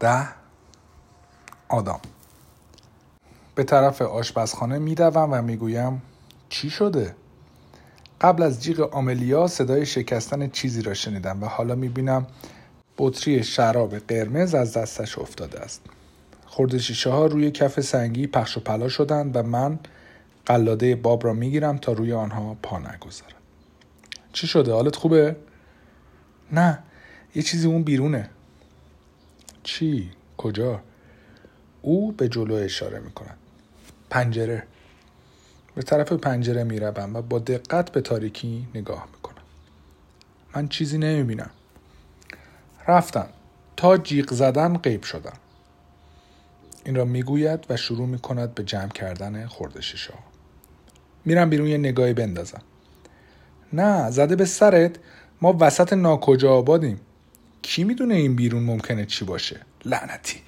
ده آدم. به طرف آشپزخانه میدوم و می‌گویم چی شده؟ قبل از جیغ آملیا صدای شکستن چیزی را شنیدم و حالا می‌بینم بطری شراب قرمز از دستش افتاده است. شیشه ها روی کف سنگی پخش و پلا شدند و من قلاده باب را می‌گیرم تا روی آنها پا نگذارم. چی شده؟ حالت خوبه؟ نه یه چیزی اون بیرونه. چی؟ کجا؟ او به جلو اشاره می‌کند. پنجره. به طرف پنجره می‌روم و با دقت به تاریکی نگاه می‌کنم. من چیزی نمی‌بینم. رفتم. تا جیغ زدن غیب شدم. این را می‌گوید و شروع می‌کند به جمع کردن خورده شیشه میرم بیرون یه نگاهی بندازم. نه زده به سرت. ما وسط ناکجا آبادیم. کی می‌دونه این بیرون ممکنه چی باشه؟ لعنتی.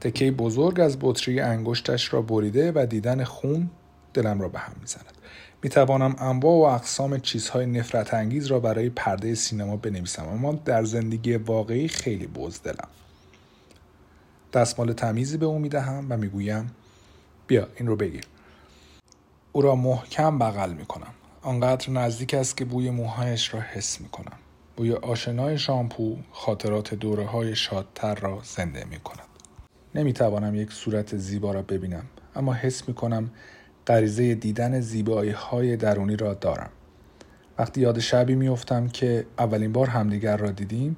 تکه بزرگ از بطری انگشتش را بریده و دیدن خون دلم را به هم می‌زند. می توانم انواع و اقسام چیزهای نفرت انگیز را برای پرده سینما بنویسم اما در زندگی واقعی خیلی بزدلم دستمال تمیزی به او می دهم و می گویم بیا این رو بگیر. او را محکم بغل می کنم آنقدر نزدیک است که بوی موهایش را حس می کنم بوی آشنای شامپو خاطرات دوره های شادتر را زنده می کند نمی توانم یک صورت زیبا را ببینم اما حس می کنم غریزه دیدن زیبایی های درونی را دارم. وقتی یاد شبی میافتم که اولین بار همدیگر را دیدیم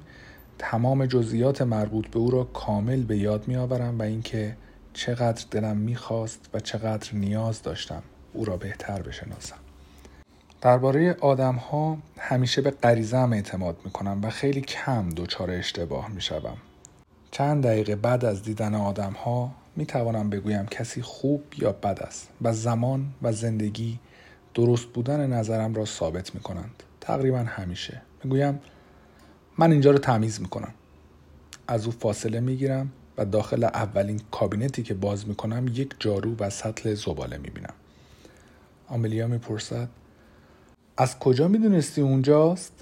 تمام جزئیات مربوط به او را کامل به یاد میآورم و اینکه چقدر دلم می‌خواست و چقدر نیاز داشتم او را بهتر بشناسم. درباره آدم ها همیشه به غریزم اعتماد می کنم و خیلی کم دچار اشتباه می شدم. چند دقیقه بعد از دیدن آدم ها می توانم بگویم کسی خوب یا بد است و زمان و زندگی درست بودن نظرم را ثابت می کنند. تقریبا همیشه. می‌گویم من اینجا رو تمیز می کنم. از او فاصله می گیرم و داخل اولین کابینتی که باز می کنم یک جارو و سطل زباله می بینم. آملیا می پرسد از کجا می دونستی اونجاست؟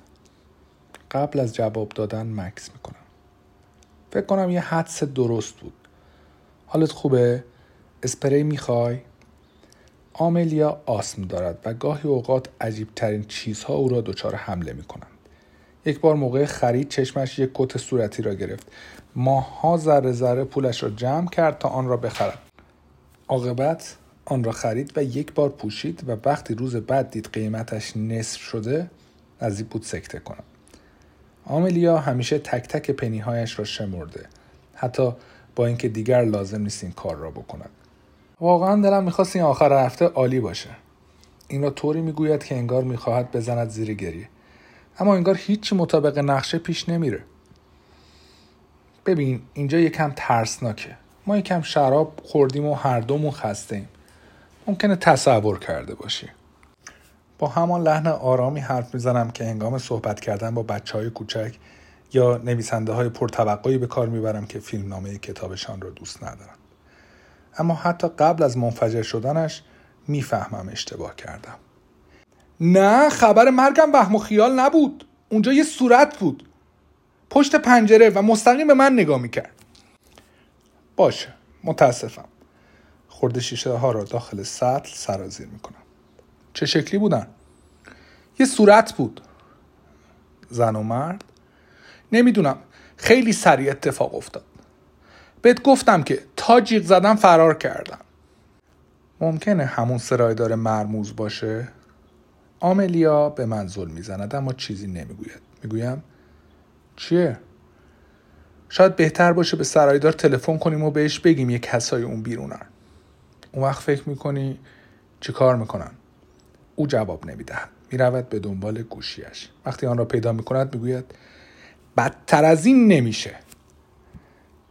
قبل از جواب دادن مکس می کنم. فکر کنم یه حدس درست بود. حالت خوبه؟ اسپری می‌خوای؟ آملیا آسم دارد و گاهی اوقات عجیب ترین چیزها او را دچار حمله می کنند. یک بار موقع خرید چشمش یک کت صورتی را گرفت. ماها ذره ذره پولش را جمع کرد تا آن را بخرد. عاقبت آن را خرید و یک بار پوشید و وقتی روز بعد دید قیمتش نصف شده نزدیک بود سکته کنم. آملیا همیشه تک تک پنیهایش را شمرده. حتی با اینکه دیگر لازم نیست این کار را بکند. واقعا دلم می‌خواست این آخر هفته عالی باشه. این را طوری می‌گوید که انگار می‌خواهد بزند زیر گریه. اما انگار هیچی مطابق نقشه پیش نمیره. ببین اینجا یکم ترسناکه. ما یکم شراب خوردیم و هر دومون خسته ممکنه تصور کرده باشی. با همان لحن آرامی حرف می‌زنم که هنگام صحبت کردن با بچه های کوچک یا نویسنده های پرتوقعی به کار می‌برم که فیلم نامه کتابشان را دوست ندارم. اما حتی قبل از منفجر شدنش می‌فهمم اشتباه کردم. نه خبر مرگم وهم و خیال نبود. اونجا یه صورت بود. پشت پنجره و مستقیم به من نگاه می‌کرد. باشه متاسفم. خورده شیشه ها را داخل سطل سرازیر می‌کنم. چه شکلی بودن؟ یه صورت بود. زن و مرد. نمی‌دونم. خیلی سریع اتفاق افتاد. بهت گفتم که تا جیغ زدم فرار کردم. ممکنه همون سرایدار مرموز باشه؟ آملیا به من ظلم می‌زند اما چیزی نمی‌گوید. می‌گویم چیه؟ شاید بهتر باشه به سرایدار تلفن کنیم و بهش بگیم یه کسای اون بیرونن. اون وقت فکر می‌کنی چی کار می‌کنن؟ او جواب نمی‌دهد. می‌رود به دنبال گوشیش وقتی آن را پیدا می‌کند می‌گوید بدتر از این نمیشه.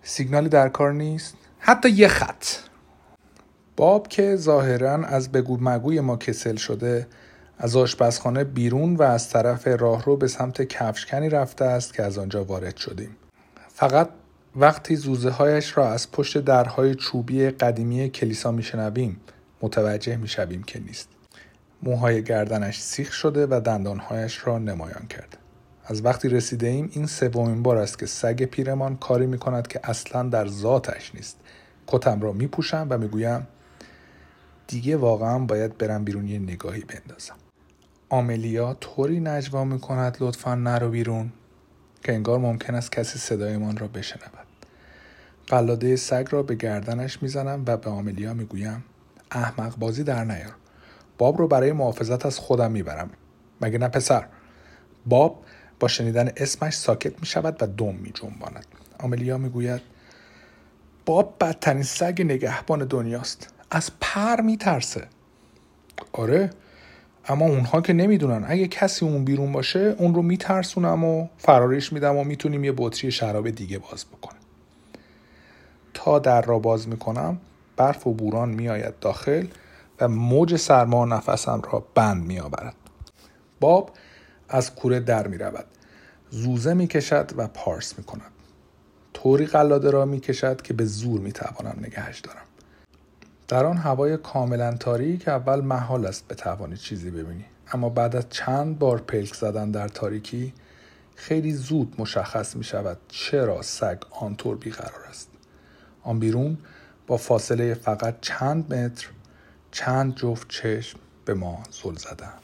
سیگنالی در کار نیست. حتی یه خط. باب که ظاهرا از بگو مگوی ما کسل شده از آشپزخانه بیرون و از طرف راهرو به سمت کفشکنی رفته است که از آنجا وارد شدیم. فقط وقتی زوزه هایش را از پشت درهای چوبی قدیمی کلیسا میشنویم متوجه می‌شویم که نیست. موهای گردنش سیخ شده و دندانهایش را نمایان کرده. از وقتی رسیده ایم این سومین بار است که سگ پیرمان کاری می کند که اصلا در ذاتش نیست. کتم را می پوشم و می گویم دیگه واقعا باید برم بیرون یه نگاهی بندازم. آملیا طوری نجوا می کند لطفا نرو بیرون. که انگار ممکن است کسی صدایمان را بشنود. قلاده سگ را به گردنش می‌زنم و به آملیا می‌گویم احمق بازی در نیار. باب رو برای محافظت از خودم می‌برم. مگه نه پسر؟ باب با شنیدن اسمش ساکت می شود و دم می جنباند آملیا می گوید باب بدترین سگ نگهبان دنیاست. از پر می ترسه آره؟ اما اونها که نمی‌دونن اگه کسی اون بیرون باشه اون رو میترسونم و فرارش میدم و می‌تونیم یه بطری شراب دیگه باز بکنیم تا در را باز می‌کنم برف و بوران میآید داخل و موج سرما نفسم را بند میآورد باب از کوره در می رود. زوزه می کشد و پارس می کند. طوری قلاده را می کشد که به زور می توانم نگهش دارم. در آن هوای کاملا تاریک اول محال است بتوانی چیزی ببینی. اما بعد از چند بار پلک زدن در تاریکی خیلی زود مشخص می شود چرا سگ آنطور بیقرار است. آن بیرون با فاصله فقط چند متر چند جفت چشم به ما زل زدند